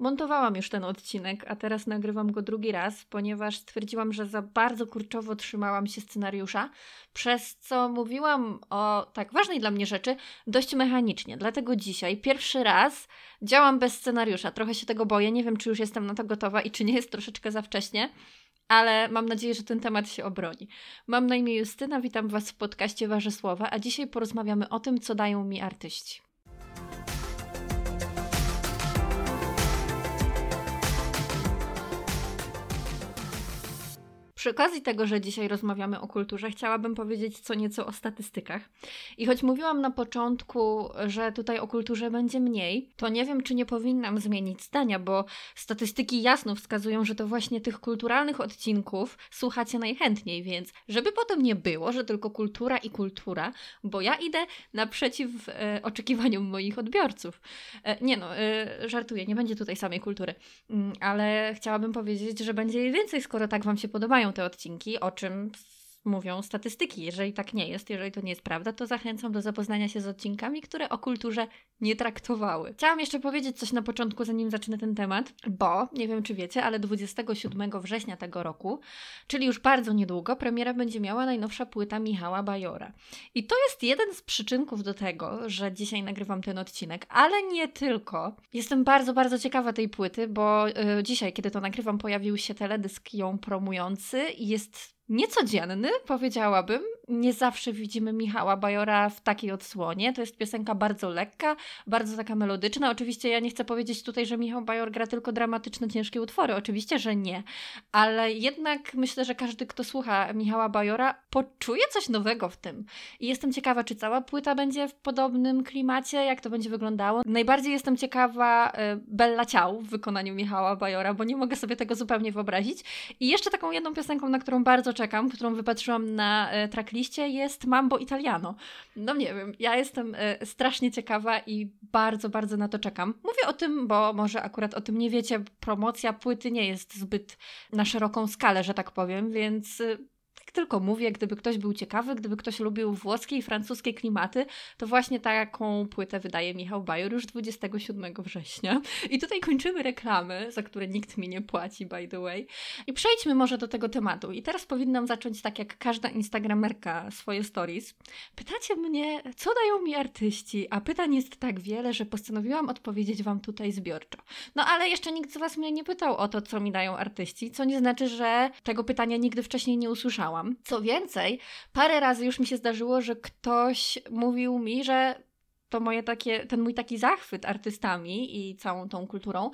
Montowałam już ten odcinek, a teraz nagrywam go drugi raz, ponieważ stwierdziłam, że za bardzo kurczowo trzymałam się scenariusza, przez co mówiłam o tak ważnej dla mnie rzeczy dość mechanicznie. Dlatego dzisiaj pierwszy raz działam bez scenariusza. Trochę się tego boję, nie wiem czy już jestem na to gotowa i czy nie jest troszeczkę za wcześnie ale mam nadzieję, że ten temat się obroni. Mam na imię Justyna, witam Was w podcaście Wasze Słowa, a dzisiaj porozmawiamy o tym, co dają mi artyści. Przy okazji tego, że dzisiaj rozmawiamy o kulturze, chciałabym powiedzieć co nieco o statystykach. I choć mówiłam na początku, że tutaj o kulturze będzie mniej, to nie wiem, czy nie powinnam zmienić zdania, bo statystyki jasno wskazują, że to właśnie tych kulturalnych odcinków słuchacie najchętniej, więc żeby potem nie było, że tylko kultura i kultura, bo ja idę naprzeciw e, oczekiwaniom moich odbiorców. E, nie no, e, żartuję, nie będzie tutaj samej kultury, mm, ale chciałabym powiedzieć, że będzie jej więcej, skoro tak Wam się podobają te odcinki, o czym mówią statystyki. Jeżeli tak nie jest, jeżeli to nie jest prawda, to zachęcam do zapoznania się z odcinkami, które o kulturze nie traktowały. Chciałam jeszcze powiedzieć coś na początku, zanim zacznę ten temat, bo nie wiem, czy wiecie, ale 27 września tego roku, czyli już bardzo niedługo, premiera będzie miała najnowsza płyta Michała Bajora. I to jest jeden z przyczynków do tego, że dzisiaj nagrywam ten odcinek, ale nie tylko. Jestem bardzo, bardzo ciekawa tej płyty, bo yy, dzisiaj, kiedy to nagrywam, pojawił się teledysk ją promujący i jest niecodzienny, powiedziałabym. Nie zawsze widzimy Michała Bajora w takiej odsłonie. To jest piosenka bardzo lekka, bardzo taka melodyczna. Oczywiście ja nie chcę powiedzieć tutaj, że Michał Bajor gra tylko dramatyczne, ciężkie utwory. Oczywiście, że nie. Ale jednak myślę, że każdy, kto słucha Michała Bajora, poczuje coś nowego w tym. I jestem ciekawa, czy cała płyta będzie w podobnym klimacie, jak to będzie wyglądało. Najbardziej jestem ciekawa y, Bella Ciał w wykonaniu Michała Bajora, bo nie mogę sobie tego zupełnie wyobrazić. I jeszcze taką jedną piosenką, na którą bardzo czekam, którą wypatrzyłam na e, trackliście, jest Mambo Italiano. No nie wiem, ja jestem e, strasznie ciekawa i bardzo, bardzo na to czekam. Mówię o tym, bo może akurat o tym nie wiecie, promocja płyty nie jest zbyt na szeroką skalę, że tak powiem, więc e, tylko mówię, gdyby ktoś był ciekawy, gdyby ktoś lubił włoskie i francuskie klimaty, to właśnie taką płytę wydaje Michał Bajor już 27 września. I tutaj kończymy reklamy, za które nikt mi nie płaci, by the way. I przejdźmy może do tego tematu. I teraz powinnam zacząć tak jak każda instagramerka swoje stories. Pytacie mnie, co dają mi artyści, a pytań jest tak wiele, że postanowiłam odpowiedzieć Wam tutaj zbiorczo. No ale jeszcze nikt z Was mnie nie pytał o to, co mi dają artyści, co nie znaczy, że tego pytania nigdy wcześniej nie usłyszałam. Co więcej, parę razy już mi się zdarzyło, że ktoś mówił mi, że to moje takie, ten mój taki zachwyt artystami i całą tą kulturą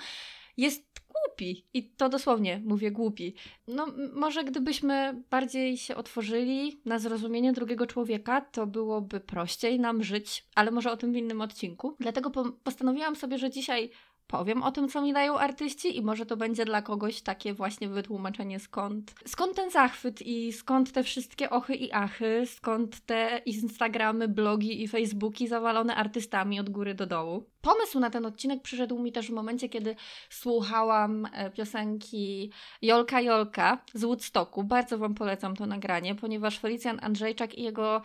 jest głupi. I to dosłownie mówię głupi. No, może gdybyśmy bardziej się otworzyli na zrozumienie drugiego człowieka, to byłoby prościej nam żyć, ale może o tym w innym odcinku. Dlatego po postanowiłam sobie, że dzisiaj powiem o tym, co mi dają artyści i może to będzie dla kogoś takie właśnie wytłumaczenie skąd, skąd ten zachwyt i skąd te wszystkie ochy i achy, skąd te Instagramy, blogi i Facebooki zawalone artystami od góry do dołu. Pomysł na ten odcinek przyszedł mi też w momencie, kiedy słuchałam e, piosenki Jolka Jolka z Woodstocku. Bardzo Wam polecam to nagranie, ponieważ Felicjan Andrzejczak i jego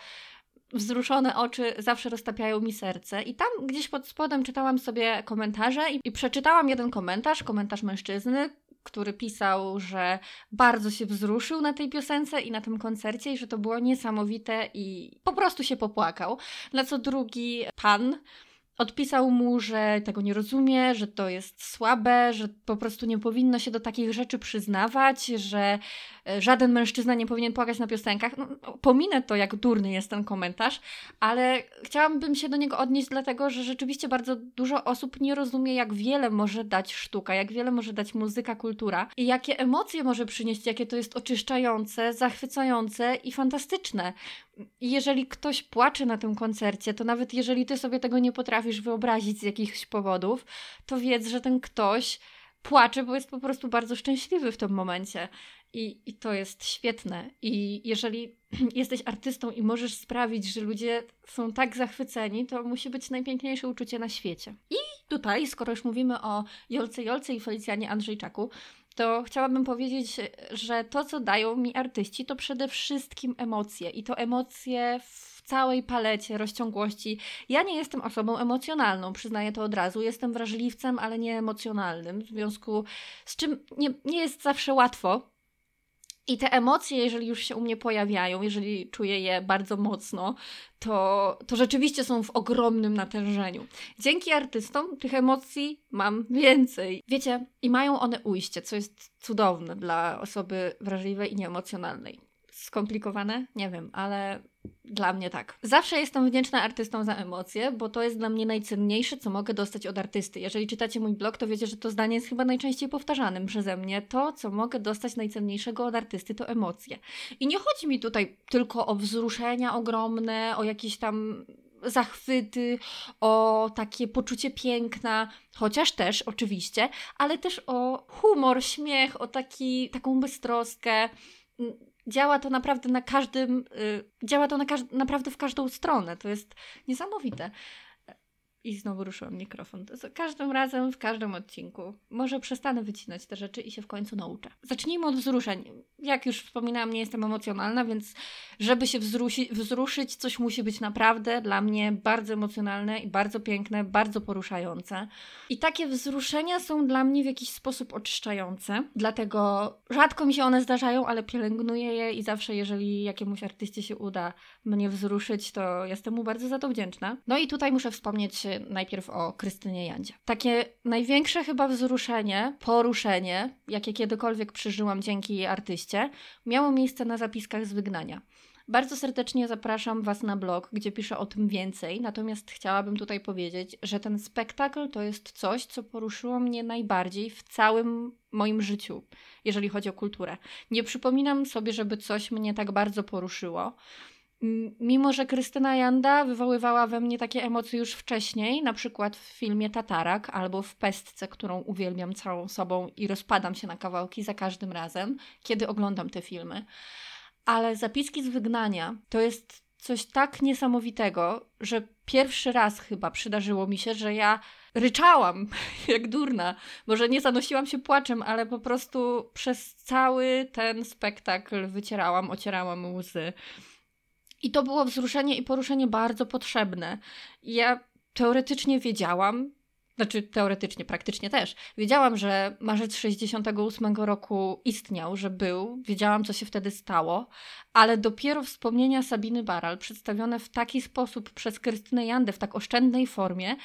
wzruszone oczy zawsze roztapiają mi serce. I tam gdzieś pod spodem czytałam sobie komentarze i, i przeczytałam jeden komentarz, komentarz mężczyzny, który pisał, że bardzo się wzruszył na tej piosence i na tym koncercie i że to było niesamowite i po prostu się popłakał. Na co drugi pan odpisał mu, że tego nie rozumie, że to jest słabe, że po prostu nie powinno się do takich rzeczy przyznawać, że żaden mężczyzna nie powinien płakać na piosenkach. No, pominę to, jak durny jest ten komentarz, ale chciałabym się do niego odnieść, dlatego że rzeczywiście bardzo dużo osób nie rozumie, jak wiele może dać sztuka, jak wiele może dać muzyka, kultura i jakie emocje może przynieść, jakie to jest oczyszczające, zachwycające i fantastyczne. I jeżeli ktoś płacze na tym koncercie, to nawet jeżeli ty sobie tego nie potrafisz wyobrazić z jakichś powodów, to wiedz, że ten ktoś płacze, bo jest po prostu bardzo szczęśliwy w tym momencie. I, I to jest świetne. I jeżeli jesteś artystą i możesz sprawić, że ludzie są tak zachwyceni, to musi być najpiękniejsze uczucie na świecie. I tutaj, skoro już mówimy o Jolce Jolce i Felicjanie Andrzejczaku, to chciałabym powiedzieć, że to, co dają mi artyści, to przede wszystkim emocje. I to emocje w całej palecie rozciągłości. Ja nie jestem osobą emocjonalną, przyznaję to od razu. Jestem wrażliwcem, ale nie emocjonalnym, w związku z czym nie, nie jest zawsze łatwo i te emocje, jeżeli już się u mnie pojawiają, jeżeli czuję je bardzo mocno, to, to rzeczywiście są w ogromnym natężeniu. Dzięki artystom tych emocji mam więcej. Wiecie, i mają one ujście, co jest cudowne dla osoby wrażliwej i nieemocjonalnej. Skomplikowane? Nie wiem, ale dla mnie tak. Zawsze jestem wdzięczna artystom za emocje, bo to jest dla mnie najcenniejsze, co mogę dostać od artysty. Jeżeli czytacie mój blog, to wiecie, że to zdanie jest chyba najczęściej powtarzanym przeze mnie. To, co mogę dostać najcenniejszego od artysty, to emocje. I nie chodzi mi tutaj tylko o wzruszenia ogromne, o jakieś tam zachwyty, o takie poczucie piękna, chociaż też oczywiście, ale też o humor, śmiech, o taki, taką beztroskę działa to naprawdę na każdym, y, działa to na każ- naprawdę w każdą stronę. To jest niesamowite. I znowu ruszyłam mikrofon. Za każdym razem, w każdym odcinku. Może przestanę wycinać te rzeczy i się w końcu nauczę. Zacznijmy od wzruszeń. Jak już wspominałam, nie jestem emocjonalna, więc żeby się wzrusi, wzruszyć, coś musi być naprawdę dla mnie bardzo emocjonalne i bardzo piękne, bardzo poruszające. I takie wzruszenia są dla mnie w jakiś sposób oczyszczające. Dlatego rzadko mi się one zdarzają, ale pielęgnuję je i zawsze, jeżeli jakiemuś artyście się uda mnie wzruszyć, to jestem mu bardzo za to wdzięczna. No i tutaj muszę wspomnieć najpierw o Krystynie Jandzie. Takie największe chyba wzruszenie, poruszenie, jakie kiedykolwiek przeżyłam dzięki jej artyście, miało miejsce na zapiskach z wygnania. Bardzo serdecznie zapraszam Was na blog, gdzie piszę o tym więcej, natomiast chciałabym tutaj powiedzieć, że ten spektakl to jest coś, co poruszyło mnie najbardziej w całym moim życiu, jeżeli chodzi o kulturę. Nie przypominam sobie, żeby coś mnie tak bardzo poruszyło mimo że Krystyna Janda wywoływała we mnie takie emocje już wcześniej, na przykład w filmie Tatarak albo w Pestce, którą uwielbiam całą sobą i rozpadam się na kawałki za każdym razem, kiedy oglądam te filmy. Ale zapiski z wygnania to jest coś tak niesamowitego, że pierwszy raz chyba przydarzyło mi się, że ja ryczałam jak durna. Może nie zanosiłam się płaczem, ale po prostu przez cały ten spektakl wycierałam, ocierałam łzy. I to było wzruszenie i poruszenie bardzo potrzebne. Ja teoretycznie wiedziałam, znaczy teoretycznie, praktycznie też, wiedziałam, że marzec 68 roku istniał, że był, wiedziałam, co się wtedy stało, ale dopiero wspomnienia Sabiny Baral, przedstawione w taki sposób przez Krystynę Jandę, w tak oszczędnej formie,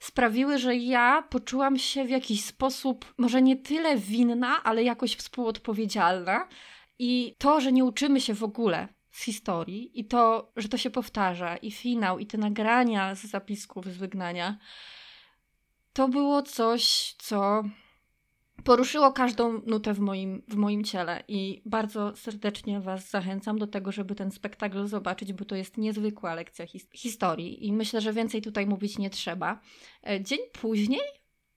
sprawiły, że ja poczułam się w jakiś sposób, może nie tyle winna, ale jakoś współodpowiedzialna. I to, że nie uczymy się w ogóle z historii i to, że to się powtarza i finał i te nagrania z zapisków z wygnania, to było coś, co poruszyło każdą nutę w moim, w moim ciele. I bardzo serdecznie Was zachęcam do tego, żeby ten spektakl zobaczyć, bo to jest niezwykła lekcja his historii i myślę, że więcej tutaj mówić nie trzeba. E, dzień później,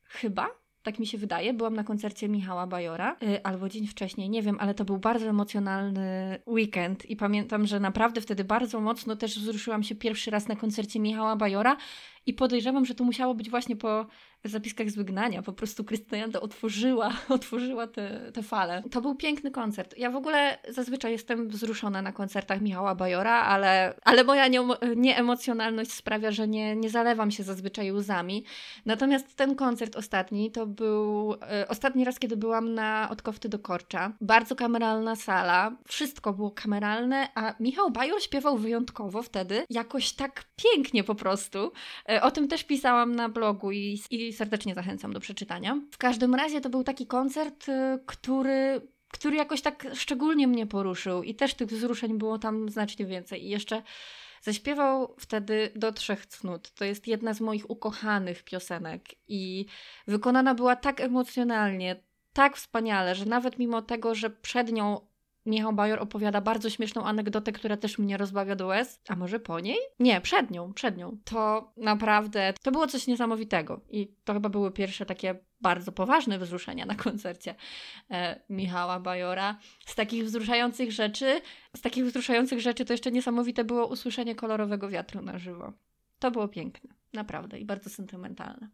chyba, tak mi się wydaje. Byłam na koncercie Michała Bajora, yy, albo dzień wcześniej, nie wiem, ale to był bardzo emocjonalny weekend i pamiętam, że naprawdę wtedy bardzo mocno też wzruszyłam się pierwszy raz na koncercie Michała Bajora i podejrzewam, że to musiało być właśnie po zapiskach z wygnania. Po prostu Krystyna otworzyła, otworzyła te, te fale. To był piękny koncert. Ja w ogóle zazwyczaj jestem wzruszona na koncertach Michała Bajora, ale, ale moja nie, nieemocjonalność sprawia, że nie, nie zalewam się zazwyczaj łzami. Natomiast ten koncert ostatni to był e, ostatni raz, kiedy byłam na Odkowty do Korcza. Bardzo kameralna sala. Wszystko było kameralne, a Michał Bajor śpiewał wyjątkowo wtedy. Jakoś tak pięknie po prostu. E, o tym też pisałam na blogu i, i serdecznie zachęcam do przeczytania. W każdym razie to był taki koncert, y, który który jakoś tak szczególnie mnie poruszył i też tych wzruszeń było tam znacznie więcej. I jeszcze zaśpiewał wtedy do trzech cnót. To jest jedna z moich ukochanych piosenek i wykonana była tak emocjonalnie, tak wspaniale, że nawet mimo tego, że przed nią Michał Bajor opowiada bardzo śmieszną anegdotę, która też mnie rozbawia do łez. A może po niej? Nie, przed nią, przed nią. To naprawdę, to było coś niesamowitego. I to chyba były pierwsze takie bardzo poważne wzruszenia na koncercie e, Michała Bajora. Z takich wzruszających rzeczy, z takich wzruszających rzeczy to jeszcze niesamowite było usłyszenie kolorowego wiatru na żywo. To było piękne, naprawdę i bardzo sentymentalne.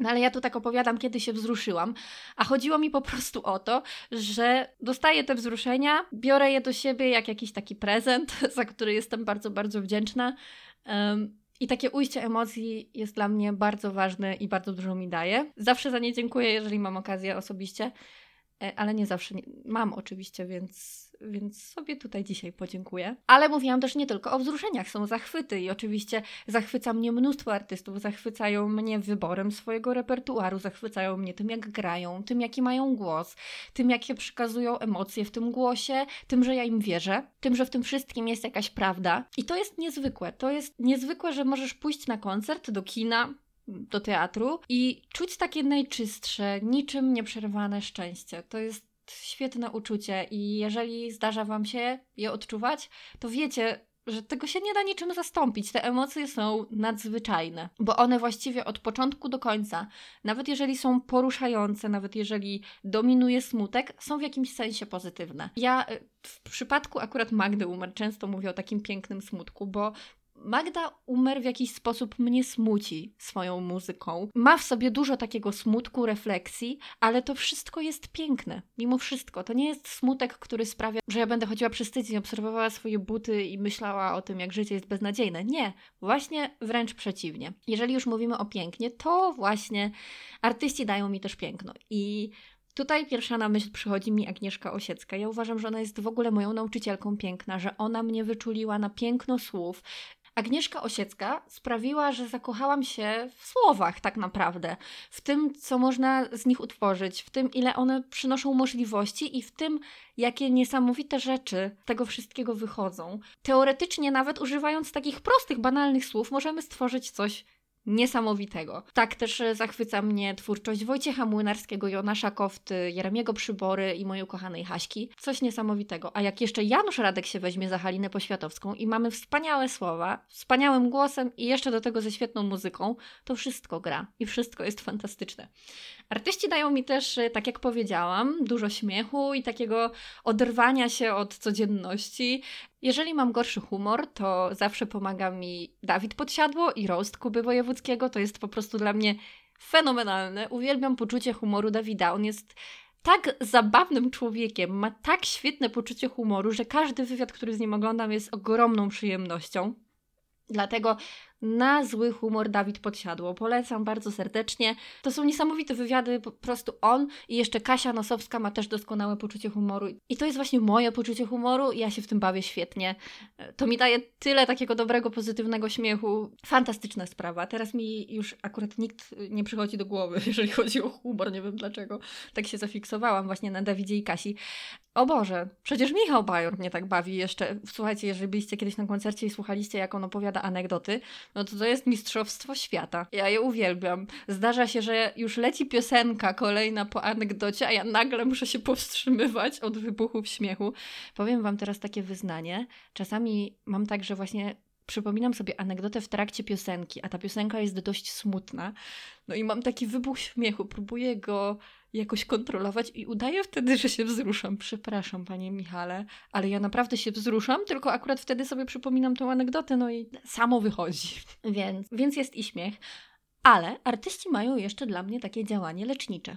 No ale ja tu tak opowiadam, kiedy się wzruszyłam, a chodziło mi po prostu o to, że dostaję te wzruszenia, biorę je do siebie jak jakiś taki prezent, za który jestem bardzo, bardzo wdzięczna. Um, i takie ujście emocji jest dla mnie bardzo ważne i bardzo dużo mi daje. Zawsze za nie dziękuję, jeżeli mam okazję osobiście, ale nie zawsze nie, mam oczywiście, więc więc sobie tutaj dzisiaj podziękuję. Ale mówiłam też nie tylko o wzruszeniach, są zachwyty i oczywiście zachwyca mnie mnóstwo artystów, zachwycają mnie wyborem swojego repertuaru, zachwycają mnie tym, jak grają, tym, jaki mają głos, tym, jakie przekazują emocje w tym głosie, tym, że ja im wierzę, tym, że w tym wszystkim jest jakaś prawda. I to jest niezwykłe. To jest niezwykłe, że możesz pójść na koncert, do kina, do teatru i czuć takie najczystsze, niczym nieprzerwane szczęście. To jest świetne uczucie i jeżeli zdarza Wam się je odczuwać, to wiecie, że tego się nie da niczym zastąpić. Te emocje są nadzwyczajne, bo one właściwie od początku do końca, nawet jeżeli są poruszające, nawet jeżeli dominuje smutek, są w jakimś sensie pozytywne. Ja y, w przypadku akurat Magdy Umer często mówię o takim pięknym smutku, bo Magda Umer w jakiś sposób mnie smuci swoją muzyką. Ma w sobie dużo takiego smutku, refleksji, ale to wszystko jest piękne. Mimo wszystko. To nie jest smutek, który sprawia, że ja będę chodziła przez tydzień, obserwowała swoje buty i myślała o tym, jak życie jest beznadziejne. Nie. Właśnie wręcz przeciwnie. Jeżeli już mówimy o pięknie, to właśnie artyści dają mi też piękno. I Tutaj pierwsza na myśl przychodzi mi Agnieszka Osiecka. Ja uważam, że ona jest w ogóle moją nauczycielką piękna, że ona mnie wyczuliła na piękno słów, Agnieszka Osiecka sprawiła, że zakochałam się w słowach tak naprawdę, w tym, co można z nich utworzyć, w tym, ile one przynoszą możliwości i w tym, jakie niesamowite rzeczy tego wszystkiego wychodzą. Teoretycznie, nawet używając takich prostych, banalnych słów, możemy stworzyć coś niesamowitego. Tak też e, zachwyca mnie twórczość Wojciecha Młynarskiego, Jonasza Kofty, Jeremiego Przybory i mojej ukochanej Haśki. Coś niesamowitego. A jak jeszcze Janusz Radek się weźmie za Halinę Poświatowską i mamy wspaniałe słowa, wspaniałym głosem i jeszcze do tego ze świetną muzyką, to wszystko gra i wszystko jest fantastyczne. Artyści dają mi też, e, tak jak powiedziałam, dużo śmiechu i takiego oderwania się od codzienności. Jeżeli mam gorszy humor, to zawsze pomaga mi Dawid Podsiadło i roast Kuby Wojewódzkiego. To jest po prostu dla mnie fenomenalne. Uwielbiam poczucie humoru Dawida. On jest tak zabawnym człowiekiem, ma tak świetne poczucie humoru, że każdy wywiad, który z nim oglądam, jest ogromną przyjemnością. Dlatego na zły humor Dawid Podsiadło. Polecam bardzo serdecznie. To są niesamowite wywiady, po prostu on i jeszcze Kasia Nosowska ma też doskonałe poczucie humoru. I to jest właśnie moje poczucie humoru i ja się w tym bawię świetnie. To mi daje tyle takiego dobrego, pozytywnego śmiechu. Fantastyczna sprawa. Teraz mi już akurat nikt nie przychodzi do głowy, jeżeli chodzi o humor. Nie wiem dlaczego. Tak się zafiksowałam właśnie na Dawidzie i Kasi. O Boże, przecież Michał Bajor mnie tak bawi jeszcze. Słuchajcie, jeżeli byliście kiedyś na koncercie i słuchaliście, jak on opowiada anegdoty, no to to jest mistrzostwo świata. Ja je uwielbiam. Zdarza się, że już leci piosenka kolejna po anegdocie, a ja nagle muszę się powstrzymywać od wybuchów śmiechu. Powiem wam teraz takie wyznanie. Czasami mam tak, że właśnie przypominam sobie anegdotę w trakcie piosenki, a ta piosenka jest dość smutna. No i mam taki wybuch śmiechu, próbuję go jakoś kontrolować i udaję wtedy, że się wzruszam. Przepraszam, panie Michale, ale ja naprawdę się wzruszam, tylko akurat wtedy sobie przypominam tą anegdotę, no i samo wychodzi. Więc, więc jest i śmiech. Ale artyści mają jeszcze dla mnie takie działanie lecznicze.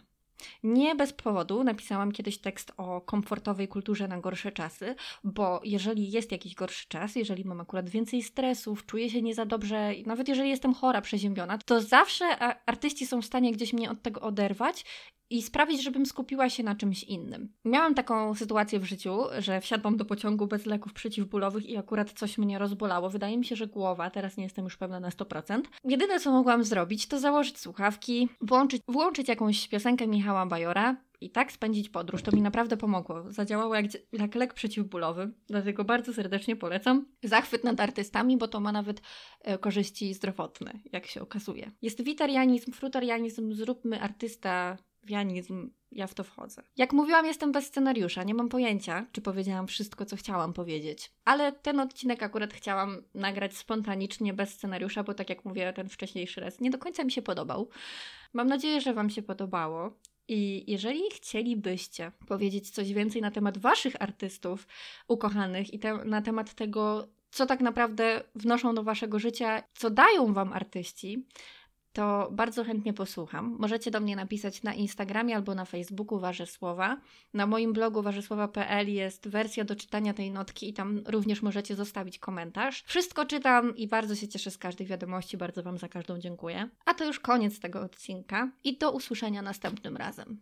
Nie bez powodu napisałam kiedyś tekst o komfortowej kulturze na gorsze czasy, bo jeżeli jest jakiś gorszy czas, jeżeli mam akurat więcej stresów, czuję się nie za dobrze, nawet jeżeli jestem chora, przeziębiona, to zawsze artyści są w stanie gdzieś mnie od tego oderwać i sprawić, żebym skupiła się na czymś innym. Miałam taką sytuację w życiu, że wsiadłam do pociągu bez leków przeciwbólowych i akurat coś mnie rozbolało. Wydaje mi się, że głowa, teraz nie jestem już pewna na 100%. Jedyne, co mogłam zrobić, to założyć słuchawki, włączyć, włączyć jakąś piosenkę Michała Bajora i tak spędzić podróż. To mi naprawdę pomogło. Zadziałało jak, jak lek przeciwbólowy, dlatego bardzo serdecznie polecam. Zachwyt nad artystami, bo to ma nawet e, korzyści zdrowotne, jak się okazuje. Jest witarianizm, frutarianizm, zróbmy artysta wianizm, ja w to wchodzę. Jak mówiłam, jestem bez scenariusza, nie mam pojęcia, czy powiedziałam wszystko, co chciałam powiedzieć. Ale ten odcinek akurat chciałam nagrać spontanicznie, bez scenariusza, bo tak jak mówię, ten wcześniejszy raz nie do końca mi się podobał. Mam nadzieję, że Wam się podobało. I jeżeli chcielibyście powiedzieć coś więcej na temat Waszych artystów ukochanych i te, na temat tego, co tak naprawdę wnoszą do Waszego życia, co dają Wam artyści, to bardzo chętnie posłucham. Możecie do mnie napisać na Instagramie albo na Facebooku Warzysłowa. Na moim blogu warzysłowa.pl jest wersja do czytania tej notki i tam również możecie zostawić komentarz. Wszystko czytam i bardzo się cieszę z każdej wiadomości. Bardzo Wam za każdą dziękuję. A to już koniec tego odcinka i do usłyszenia następnym razem.